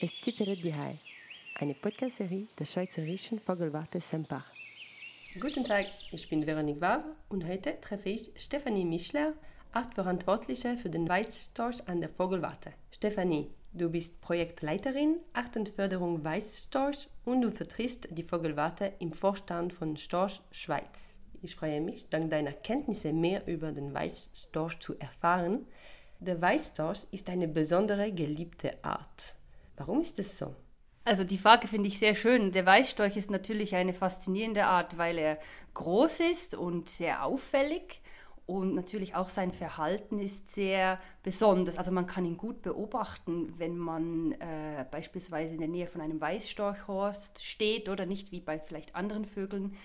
ist Ciceret die Hai, eine Podcast-Serie der Schweizerischen Vogelwarte Sempach. Guten Tag, ich bin Veronique Waber und heute treffe ich Stefanie Mischler, Artverantwortliche für den Weißstorch an der Vogelwarte. Stefanie, du bist Projektleiterin Artenförderung Weißstorch und du vertrittst die Vogelwarte im Vorstand von Storch Schweiz. Ich freue mich, dank deiner Kenntnisse mehr über den Weißstorch zu erfahren. Der Weißstorch ist eine besondere geliebte Art. Warum ist es so? Also die Frage finde ich sehr schön. Der Weißstorch ist natürlich eine faszinierende Art, weil er groß ist und sehr auffällig und natürlich auch sein Verhalten ist sehr besonders. Also man kann ihn gut beobachten, wenn man äh, beispielsweise in der Nähe von einem Weißstorchhorst steht oder nicht wie bei vielleicht anderen Vögeln.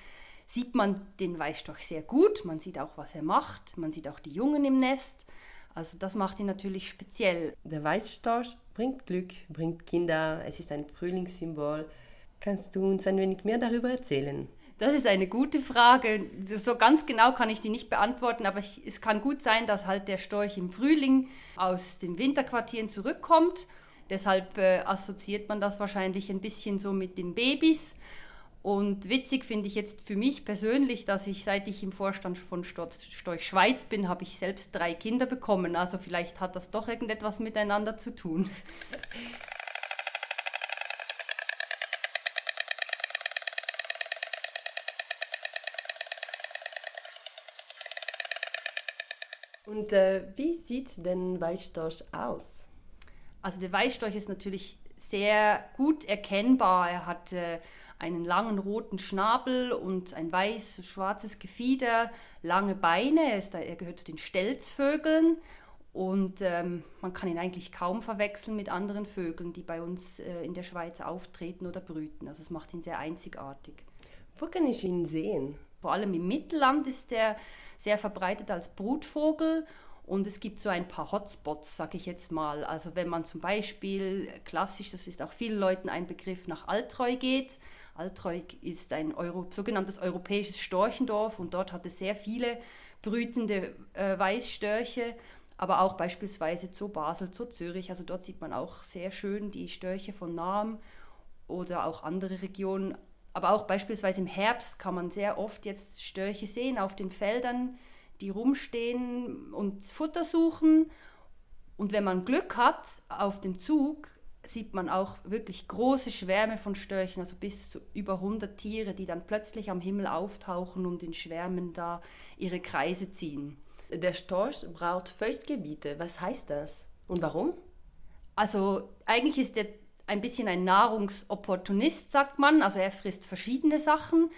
Sieht man den Weißstorch sehr gut, man sieht auch, was er macht, man sieht auch die Jungen im Nest. Also das macht ihn natürlich speziell. Der Weißstorch bringt Glück, bringt Kinder, es ist ein Frühlingssymbol. Kannst du uns ein wenig mehr darüber erzählen? Das ist eine gute Frage. So ganz genau kann ich die nicht beantworten, aber es kann gut sein, dass halt der Storch im Frühling aus den Winterquartieren zurückkommt. Deshalb äh, assoziiert man das wahrscheinlich ein bisschen so mit den Babys. Und witzig finde ich jetzt für mich persönlich, dass ich, seit ich im Vorstand von Storch Schweiz bin, habe ich selbst drei Kinder bekommen. Also vielleicht hat das doch irgendetwas miteinander zu tun. Und äh, wie sieht denn Weißstorch aus? Also der Weißstorch ist natürlich sehr gut erkennbar. Er hat äh, einen langen roten Schnabel und ein weiß-schwarzes Gefieder, lange Beine. Er, ist, er gehört zu den Stelzvögeln und ähm, man kann ihn eigentlich kaum verwechseln mit anderen Vögeln, die bei uns äh, in der Schweiz auftreten oder brüten. Also es macht ihn sehr einzigartig. Wo kann ich ihn sehen? Vor allem im Mittelland ist er sehr verbreitet als Brutvogel und es gibt so ein paar Hotspots, sage ich jetzt mal. Also wenn man zum Beispiel klassisch, das ist auch vielen Leuten ein Begriff, nach Altreu geht. Altreu ist ein Euro, sogenanntes europäisches Storchendorf und dort hat es sehr viele brütende äh, Weißstörche, aber auch beispielsweise zu Basel, zu Zürich. Also dort sieht man auch sehr schön die Störche von Nahm oder auch andere Regionen. Aber auch beispielsweise im Herbst kann man sehr oft jetzt Störche sehen auf den Feldern die rumstehen und Futter suchen. Und wenn man Glück hat auf dem Zug, sieht man auch wirklich große Schwärme von Störchen, also bis zu über 100 Tiere, die dann plötzlich am Himmel auftauchen und in Schwärmen da ihre Kreise ziehen. Der Storch braucht Feuchtgebiete. Was heißt das? Und warum? Also eigentlich ist er ein bisschen ein Nahrungsopportunist, sagt man. Also er frisst verschiedene Sachen,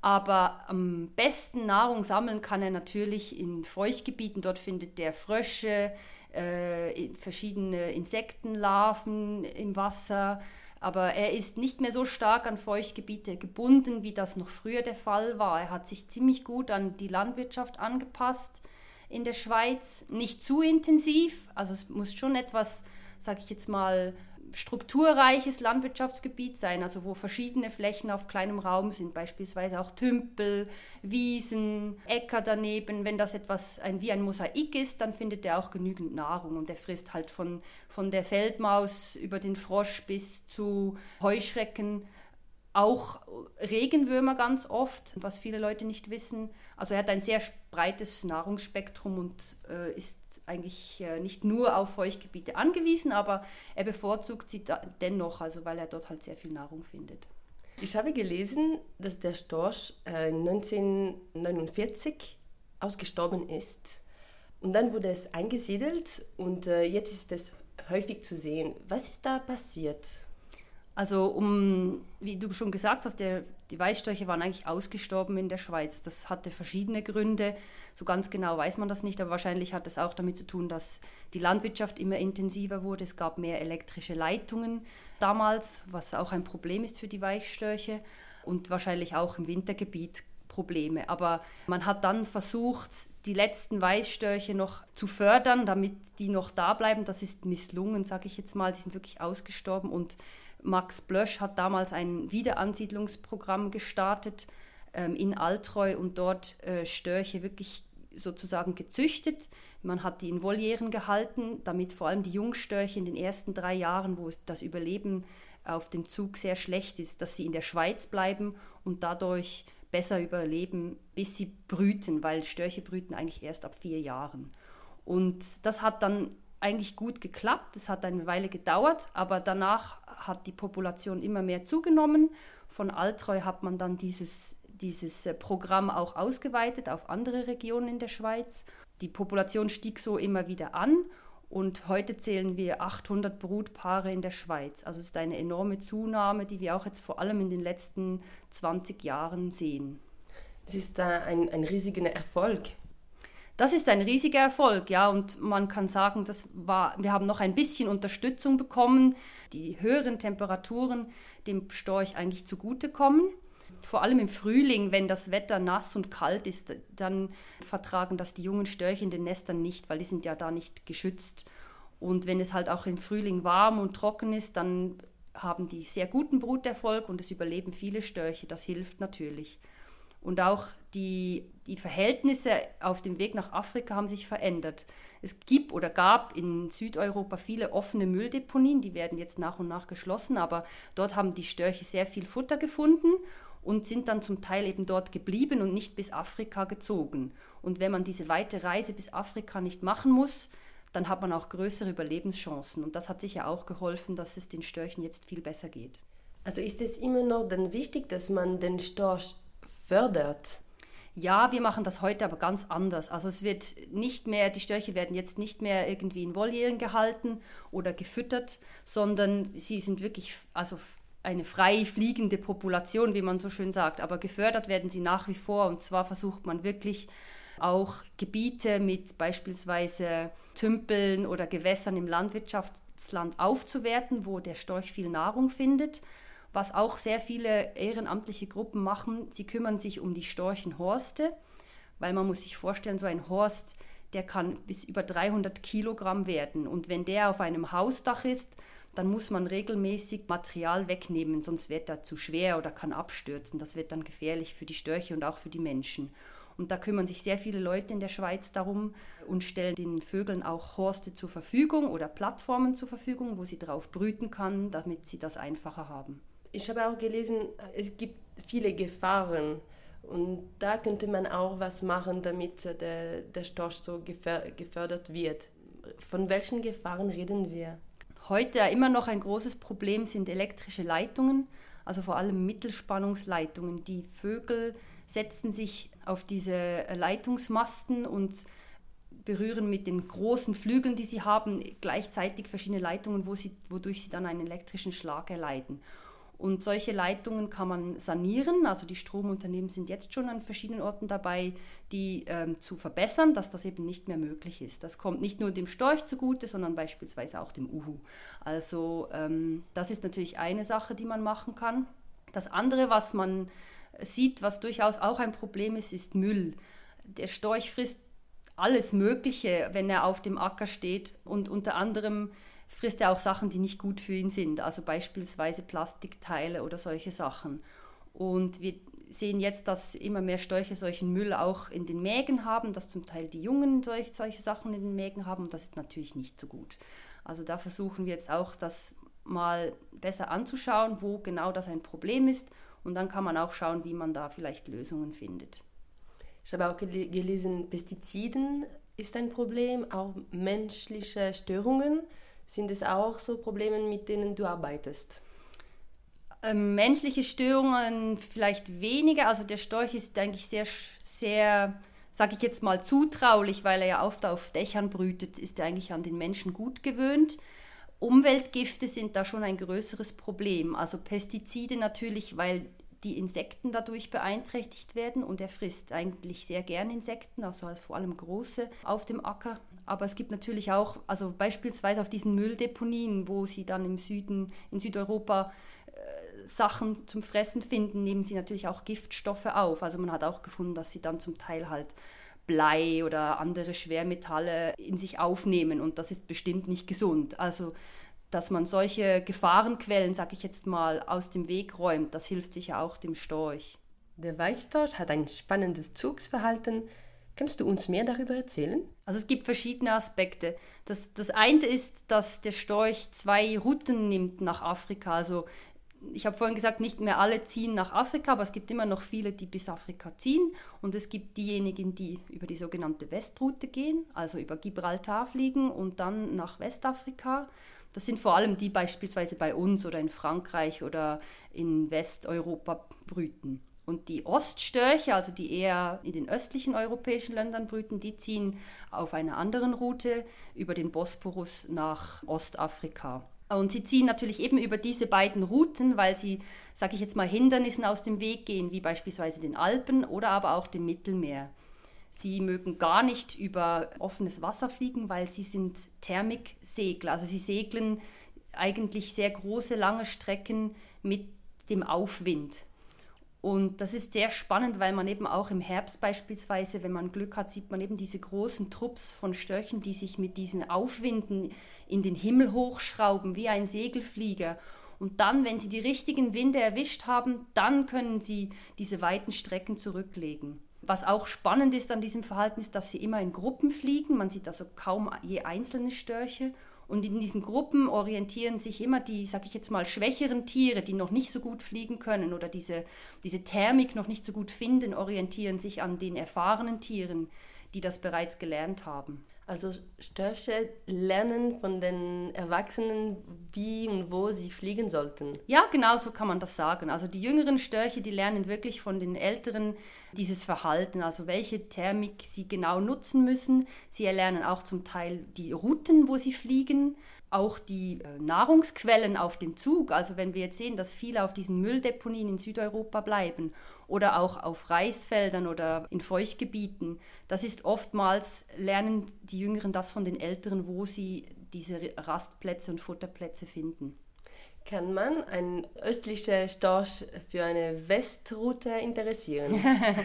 aber am besten Nahrung sammeln kann er natürlich in Feuchtgebieten. Dort findet er Frösche, äh, verschiedene Insektenlarven im Wasser. Aber er ist nicht mehr so stark an Feuchtgebiete gebunden, wie das noch früher der Fall war. Er hat sich ziemlich gut an die Landwirtschaft angepasst in der Schweiz. Nicht zu intensiv, also es muss schon etwas, sage ich jetzt mal, strukturreiches Landwirtschaftsgebiet sein, also wo verschiedene Flächen auf kleinem Raum sind, beispielsweise auch Tümpel, Wiesen, Äcker daneben. Wenn das etwas ein, wie ein Mosaik ist, dann findet er auch genügend Nahrung und er frisst halt von, von der Feldmaus über den Frosch bis zu Heuschrecken auch Regenwürmer ganz oft, was viele Leute nicht wissen. Also er hat ein sehr breites Nahrungsspektrum und äh, ist eigentlich äh, nicht nur auf Feuchtgebiete angewiesen, aber er bevorzugt sie dennoch, also weil er dort halt sehr viel Nahrung findet. Ich habe gelesen, dass der Storch äh, 1949 ausgestorben ist. Und dann wurde es eingesiedelt und äh, jetzt ist es häufig zu sehen. Was ist da passiert? Also um, wie du schon gesagt hast, der, die Weißstörche waren eigentlich ausgestorben in der Schweiz. Das hatte verschiedene Gründe. So ganz genau weiß man das nicht, aber wahrscheinlich hat es auch damit zu tun, dass die Landwirtschaft immer intensiver wurde. Es gab mehr elektrische Leitungen damals, was auch ein Problem ist für die Weichstörche und wahrscheinlich auch im Wintergebiet Probleme. Aber man hat dann versucht, die letzten Weißstörche noch zu fördern, damit die noch da bleiben. Das ist misslungen, sage ich jetzt mal. Die sind wirklich ausgestorben und Max Blösch hat damals ein Wiederansiedlungsprogramm gestartet ähm, in Altreu und dort äh, Störche wirklich sozusagen gezüchtet, Man hat die in Volieren gehalten, damit vor allem die Jungstörche in den ersten drei Jahren, wo das Überleben auf dem Zug sehr schlecht ist, dass sie in der Schweiz bleiben und dadurch besser überleben, bis sie brüten, weil Störche brüten eigentlich erst ab vier Jahren. Und das hat dann eigentlich gut geklappt. Es hat eine Weile gedauert, aber danach hat die Population immer mehr zugenommen. Von Altreu hat man dann dieses, dieses äh, Programm auch ausgeweitet auf andere Regionen in der Schweiz. Die Population stieg so immer wieder an und heute zählen wir 800 Brutpaare in der Schweiz. Also es ist eine enorme Zunahme, die wir auch jetzt vor allem in den letzten 20 Jahren sehen. Das ist da ein, ein riesiger Erfolg. Das ist ein riesiger Erfolg, ja, und man kann sagen, das war, wir haben noch ein bisschen Unterstützung bekommen, die höheren Temperaturen dem Storch eigentlich zugutekommen. Vor allem im Frühling, wenn das Wetter nass und kalt ist, dann vertragen das die jungen Störche in den Nestern nicht, weil die sind ja da nicht geschützt. Und wenn es halt auch im Frühling warm und trocken ist, dann haben die sehr guten Bruterfolg und es überleben viele Störche. Das hilft natürlich. Und auch die, die Verhältnisse auf dem Weg nach Afrika haben sich verändert. Es gibt oder gab in Südeuropa viele offene Mülldeponien, die werden jetzt nach und nach geschlossen, aber dort haben die Störche sehr viel Futter gefunden und sind dann zum Teil eben dort geblieben und nicht bis Afrika gezogen. Und wenn man diese weite Reise bis Afrika nicht machen muss, dann hat man auch größere Überlebenschancen. Und das hat sicher auch geholfen, dass es den Störchen jetzt viel besser geht. Also ist es immer noch dann wichtig, dass man den Storch fördert? Ja, wir machen das heute aber ganz anders. Also es wird nicht mehr, die Störche werden jetzt nicht mehr irgendwie in Volieren gehalten oder gefüttert, sondern sie sind wirklich also eine frei fliegende Population, wie man so schön sagt. Aber gefördert werden sie nach wie vor. Und zwar versucht man wirklich auch Gebiete mit beispielsweise Tümpeln oder Gewässern im Landwirtschaftsland aufzuwerten, wo der Storch viel Nahrung findet was auch sehr viele ehrenamtliche Gruppen machen, sie kümmern sich um die Storchenhorste, weil man muss sich vorstellen, so ein Horst, der kann bis über 300 Kilogramm werden. Und wenn der auf einem Hausdach ist, dann muss man regelmäßig Material wegnehmen, sonst wird er zu schwer oder kann abstürzen. Das wird dann gefährlich für die Störche und auch für die Menschen. Und da kümmern sich sehr viele Leute in der Schweiz darum und stellen den Vögeln auch Horste zur Verfügung oder Plattformen zur Verfügung, wo sie drauf brüten kann, damit sie das einfacher haben ich habe auch gelesen, es gibt viele Gefahren. Und da könnte man auch was machen, damit der, der Storch so gefördert wird. Von welchen Gefahren reden wir? Heute immer noch ein großes Problem sind elektrische Leitungen, also vor allem Mittelspannungsleitungen. Die Vögel setzen sich auf diese Leitungsmasten und berühren mit den großen Flügeln, die sie haben, gleichzeitig verschiedene Leitungen, wo sie, wodurch sie dann einen elektrischen Schlag erleiden. Und solche Leitungen kann man sanieren. Also die Stromunternehmen sind jetzt schon an verschiedenen Orten dabei, die ähm, zu verbessern, dass das eben nicht mehr möglich ist. Das kommt nicht nur dem Storch zugute, sondern beispielsweise auch dem Uhu. Also ähm, das ist natürlich eine Sache, die man machen kann. Das andere, was man sieht, was durchaus auch ein Problem ist, ist Müll. Der Storch frisst alles Mögliche, wenn er auf dem Acker steht und unter anderem frisst er auch Sachen, die nicht gut für ihn sind, also beispielsweise Plastikteile oder solche Sachen. Und wir sehen jetzt, dass immer mehr Störche solchen Müll auch in den Mägen haben, dass zum Teil die Jungen solche, solche Sachen in den Mägen haben und das ist natürlich nicht so gut. Also da versuchen wir jetzt auch, das mal besser anzuschauen, wo genau das ein Problem ist und dann kann man auch schauen, wie man da vielleicht Lösungen findet. Ich habe auch gelesen, Pestiziden ist ein Problem, auch menschliche Störungen. Sind es auch so Probleme, mit denen du arbeitest? Ähm, menschliche Störungen vielleicht weniger. Also der Storch ist eigentlich sehr, sehr, sage ich jetzt mal, zutraulich, weil er ja oft auf Dächern brütet, ist er eigentlich an den Menschen gut gewöhnt. Umweltgifte sind da schon ein größeres Problem. Also Pestizide natürlich, weil die Insekten dadurch beeinträchtigt werden und er frisst eigentlich sehr gern Insekten, also vor allem große auf dem Acker. Aber es gibt natürlich auch, also beispielsweise auf diesen Mülldeponien, wo sie dann im Süden, in Südeuropa äh, Sachen zum Fressen finden, nehmen sie natürlich auch Giftstoffe auf. Also man hat auch gefunden, dass sie dann zum Teil halt Blei oder andere Schwermetalle in sich aufnehmen und das ist bestimmt nicht gesund. Also dass man solche Gefahrenquellen, sag ich jetzt mal, aus dem Weg räumt, das hilft sicher auch dem Storch. Der Weißstorch hat ein spannendes Zugsverhalten, Kannst du uns mehr darüber erzählen? Also es gibt verschiedene Aspekte. Das, das eine ist, dass der Storch zwei Routen nimmt nach Afrika. Also ich habe vorhin gesagt, nicht mehr alle ziehen nach Afrika, aber es gibt immer noch viele, die bis Afrika ziehen. Und es gibt diejenigen, die über die sogenannte Westruute gehen, also über Gibraltar fliegen und dann nach Westafrika. Das sind vor allem die beispielsweise bei uns oder in Frankreich oder in Westeuropa brüten. Und die Oststörche, also die eher in den östlichen europäischen Ländern brüten, die ziehen auf einer anderen Route über den Bosporus nach Ostafrika. Und sie ziehen natürlich eben über diese beiden Routen, weil sie, sage ich jetzt mal, Hindernissen aus dem Weg gehen, wie beispielsweise den Alpen oder aber auch dem Mittelmeer. Sie mögen gar nicht über offenes Wasser fliegen, weil sie sind Thermiksegler. Also sie segeln eigentlich sehr große, lange Strecken mit dem Aufwind. Und das ist sehr spannend, weil man eben auch im Herbst beispielsweise, wenn man Glück hat, sieht man eben diese großen Trupps von Störchen, die sich mit diesen Aufwinden in den Himmel hochschrauben, wie ein Segelflieger. Und dann, wenn sie die richtigen Winde erwischt haben, dann können sie diese weiten Strecken zurücklegen. Was auch spannend ist an diesem Verhalten, ist, dass sie immer in Gruppen fliegen. Man sieht also kaum je einzelne Störche. Und in diesen Gruppen orientieren sich immer die, sag ich jetzt mal, schwächeren Tiere, die noch nicht so gut fliegen können oder diese, diese Thermik noch nicht so gut finden, orientieren sich an den erfahrenen Tieren, die das bereits gelernt haben. Also Störche lernen von den Erwachsenen, wie und wo sie fliegen sollten. Ja, genau so kann man das sagen. Also die jüngeren Störche, die lernen wirklich von den älteren dieses Verhalten, also welche Thermik sie genau nutzen müssen. Sie erlernen auch zum Teil die Routen, wo sie fliegen auch die äh, Nahrungsquellen auf dem Zug, also wenn wir jetzt sehen, dass viele auf diesen Mülldeponien in Südeuropa bleiben oder auch auf Reisfeldern oder in Feuchtgebieten, das ist oftmals, lernen die Jüngeren das von den Älteren, wo sie diese Rastplätze und Futterplätze finden. Kann man ein östlicher Storch für eine Westroute interessieren?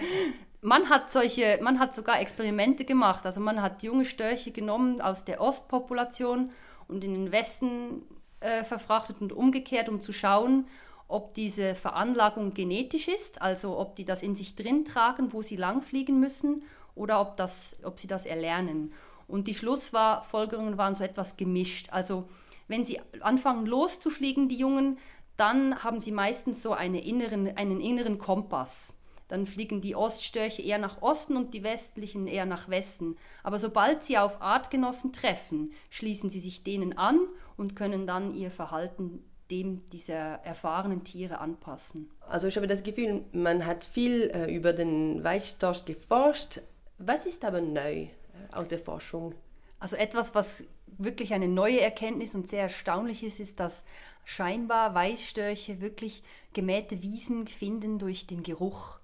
man hat solche, man hat sogar Experimente gemacht. Also man hat junge Störche genommen aus der Ostpopulation und in den Westen äh, verfrachtet und umgekehrt, um zu schauen, ob diese Veranlagung genetisch ist, also ob die das in sich drin tragen, wo sie langfliegen müssen, oder ob, das, ob sie das erlernen. Und die Schlussfolgerungen waren so etwas gemischt. Also wenn sie anfangen loszufliegen, die Jungen, dann haben sie meistens so eine inneren, einen inneren Kompass. Dann fliegen die Oststörche eher nach Osten und die westlichen eher nach Westen. Aber sobald sie auf Artgenossen treffen, schließen sie sich denen an und können dann ihr Verhalten dem dieser erfahrenen Tiere anpassen. Also ich habe das Gefühl, man hat viel äh, über den Weißstorch geforscht. Was ist aber neu äh, aus der Forschung? Also etwas, was wirklich eine neue Erkenntnis und sehr erstaunlich ist, ist, dass scheinbar Weißstörche wirklich gemähte Wiesen finden durch den Geruch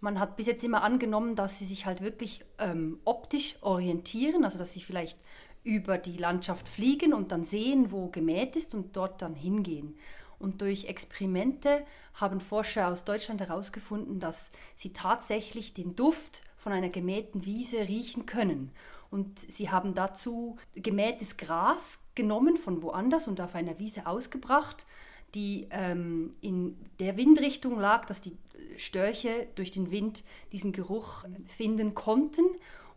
man hat bis jetzt immer angenommen, dass sie sich halt wirklich ähm, optisch orientieren, also dass sie vielleicht über die Landschaft fliegen und dann sehen, wo gemäht ist und dort dann hingehen. Und durch Experimente haben Forscher aus Deutschland herausgefunden, dass sie tatsächlich den Duft von einer gemähten Wiese riechen können. Und sie haben dazu gemähtes Gras genommen von woanders und auf einer Wiese ausgebracht, die ähm, in der Windrichtung lag, dass die Störche durch den Wind diesen Geruch finden konnten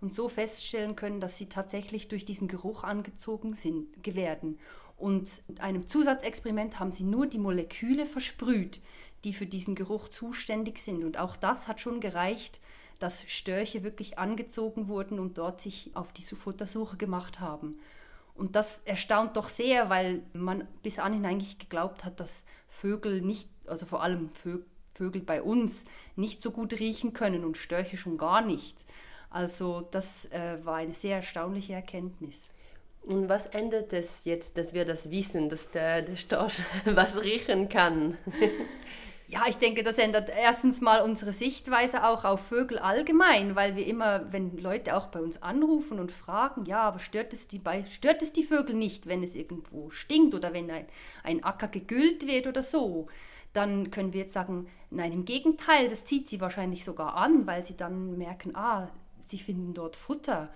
und so feststellen können, dass sie tatsächlich durch diesen Geruch angezogen sind, werden. Und in einem Zusatzexperiment haben sie nur die Moleküle versprüht, die für diesen Geruch zuständig sind. Und auch das hat schon gereicht, dass Störche wirklich angezogen wurden und dort sich auf die Futtersuche gemacht haben. Und das erstaunt doch sehr, weil man bis anhin eigentlich geglaubt hat, dass Vögel nicht, also vor allem Vögel, Vögel bei uns nicht so gut riechen können und Störche schon gar nicht. Also das äh, war eine sehr erstaunliche Erkenntnis. Und was ändert es jetzt, dass wir das wissen, dass der, der Storch was riechen kann? Ja, ich denke, das ändert erstens mal unsere Sichtweise auch auf Vögel allgemein, weil wir immer, wenn Leute auch bei uns anrufen und fragen, ja, aber stört es die, bei, stört es die Vögel nicht, wenn es irgendwo stinkt oder wenn ein, ein Acker gegüllt wird oder so? Dann können wir jetzt sagen, nein, im Gegenteil, das zieht sie wahrscheinlich sogar an, weil sie dann merken, ah, sie finden dort Futter.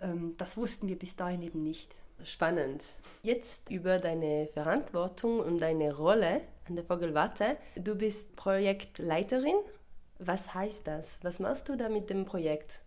Ähm, das wussten wir bis dahin eben nicht. Spannend. Jetzt über deine Verantwortung und deine Rolle an der Vogelwarte. Du bist Projektleiterin. Was heißt das? Was machst du da mit dem Projekt?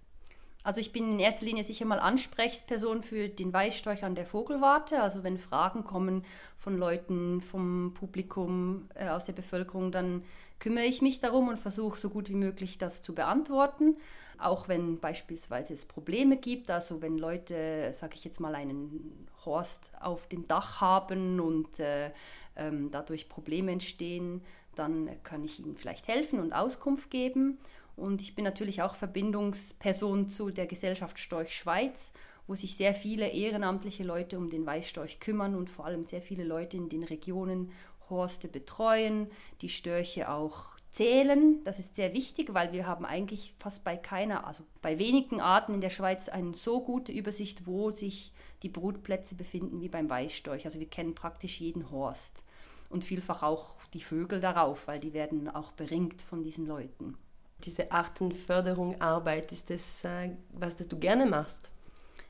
Also ich bin in erster Linie sicher mal Ansprechperson für den Weißstorch an der Vogelwarte. Also wenn Fragen kommen von Leuten, vom Publikum, äh, aus der Bevölkerung, dann kümmere ich mich darum und versuche so gut wie möglich das zu beantworten. Auch wenn beispielsweise es Probleme gibt, also wenn Leute, sage ich jetzt mal, einen Horst auf dem Dach haben und äh, ähm, dadurch Probleme entstehen, dann kann ich ihnen vielleicht helfen und Auskunft geben. Und ich bin natürlich auch Verbindungsperson zu der Gesellschaft Storch Schweiz, wo sich sehr viele ehrenamtliche Leute um den Weißstorch kümmern und vor allem sehr viele Leute in den Regionen Horste betreuen, die Störche auch zählen. Das ist sehr wichtig, weil wir haben eigentlich fast bei keiner, also bei wenigen Arten in der Schweiz eine so gute Übersicht, wo sich die Brutplätze befinden wie beim Weißstorch. Also wir kennen praktisch jeden Horst und vielfach auch die Vögel darauf, weil die werden auch beringt von diesen Leuten. Diese Artenförderung, Arbeit, ist das, äh, was du gerne machst?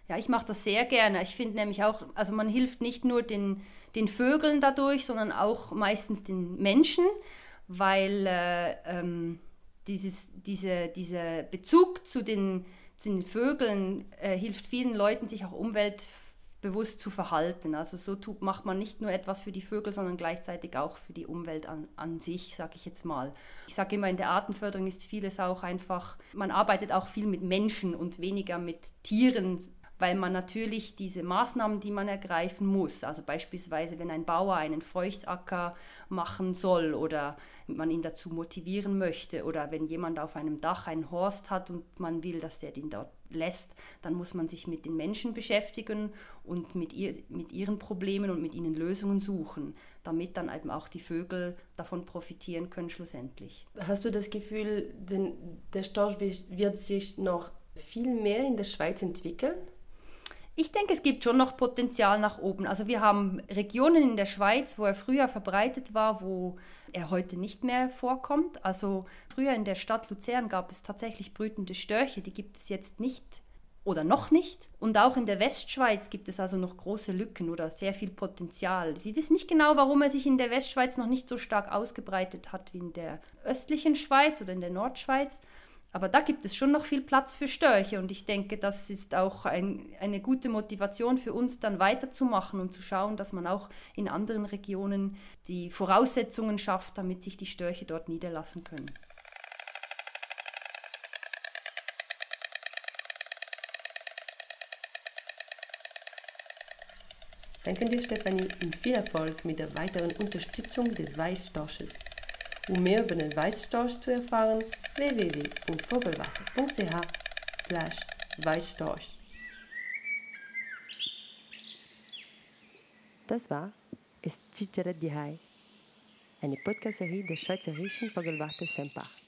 Ja, ich mache das sehr gerne. Ich finde nämlich auch, also man hilft nicht nur den, den Vögeln dadurch, sondern auch meistens den Menschen, weil äh, ähm, dieses, diese, dieser Bezug zu den, zu den Vögeln äh, hilft vielen Leuten, sich auch umweltbewusst zu verhalten. Also so tut, macht man nicht nur etwas für die Vögel, sondern gleichzeitig auch für die Umwelt an, an sich, sage ich jetzt mal. Ich sage immer, in der Artenförderung ist vieles auch einfach, man arbeitet auch viel mit Menschen und weniger mit Tieren weil man natürlich diese Maßnahmen, die man ergreifen muss, also beispielsweise wenn ein Bauer einen Feuchtacker machen soll oder man ihn dazu motivieren möchte oder wenn jemand auf einem Dach einen Horst hat und man will, dass der den dort lässt, dann muss man sich mit den Menschen beschäftigen und mit, ihr, mit ihren Problemen und mit ihnen Lösungen suchen, damit dann eben auch die Vögel davon profitieren können schlussendlich. Hast du das Gefühl, denn der Storch wird sich noch viel mehr in der Schweiz entwickeln? Ich denke, es gibt schon noch Potenzial nach oben. Also wir haben Regionen in der Schweiz, wo er früher verbreitet war, wo er heute nicht mehr vorkommt. Also früher in der Stadt Luzern gab es tatsächlich brütende Störche, die gibt es jetzt nicht oder noch nicht. Und auch in der Westschweiz gibt es also noch große Lücken oder sehr viel Potenzial. Wir wissen nicht genau, warum er sich in der Westschweiz noch nicht so stark ausgebreitet hat wie in der östlichen Schweiz oder in der Nordschweiz. Aber da gibt es schon noch viel Platz für Störche und ich denke, das ist auch ein, eine gute Motivation für uns, dann weiterzumachen und zu schauen, dass man auch in anderen Regionen die Voraussetzungen schafft, damit sich die Störche dort niederlassen können. Danke dir, Stefanie, und viel Erfolg mit der weiteren Unterstützung des Weißstorsches. Um mehr über den Weißstorch zu erfahren, www.vogelwache.ch Weißstorch. Das war Es Cicere di Hai, eine Podcast-Serie der Schweizerischen Vogelwarte Sempach.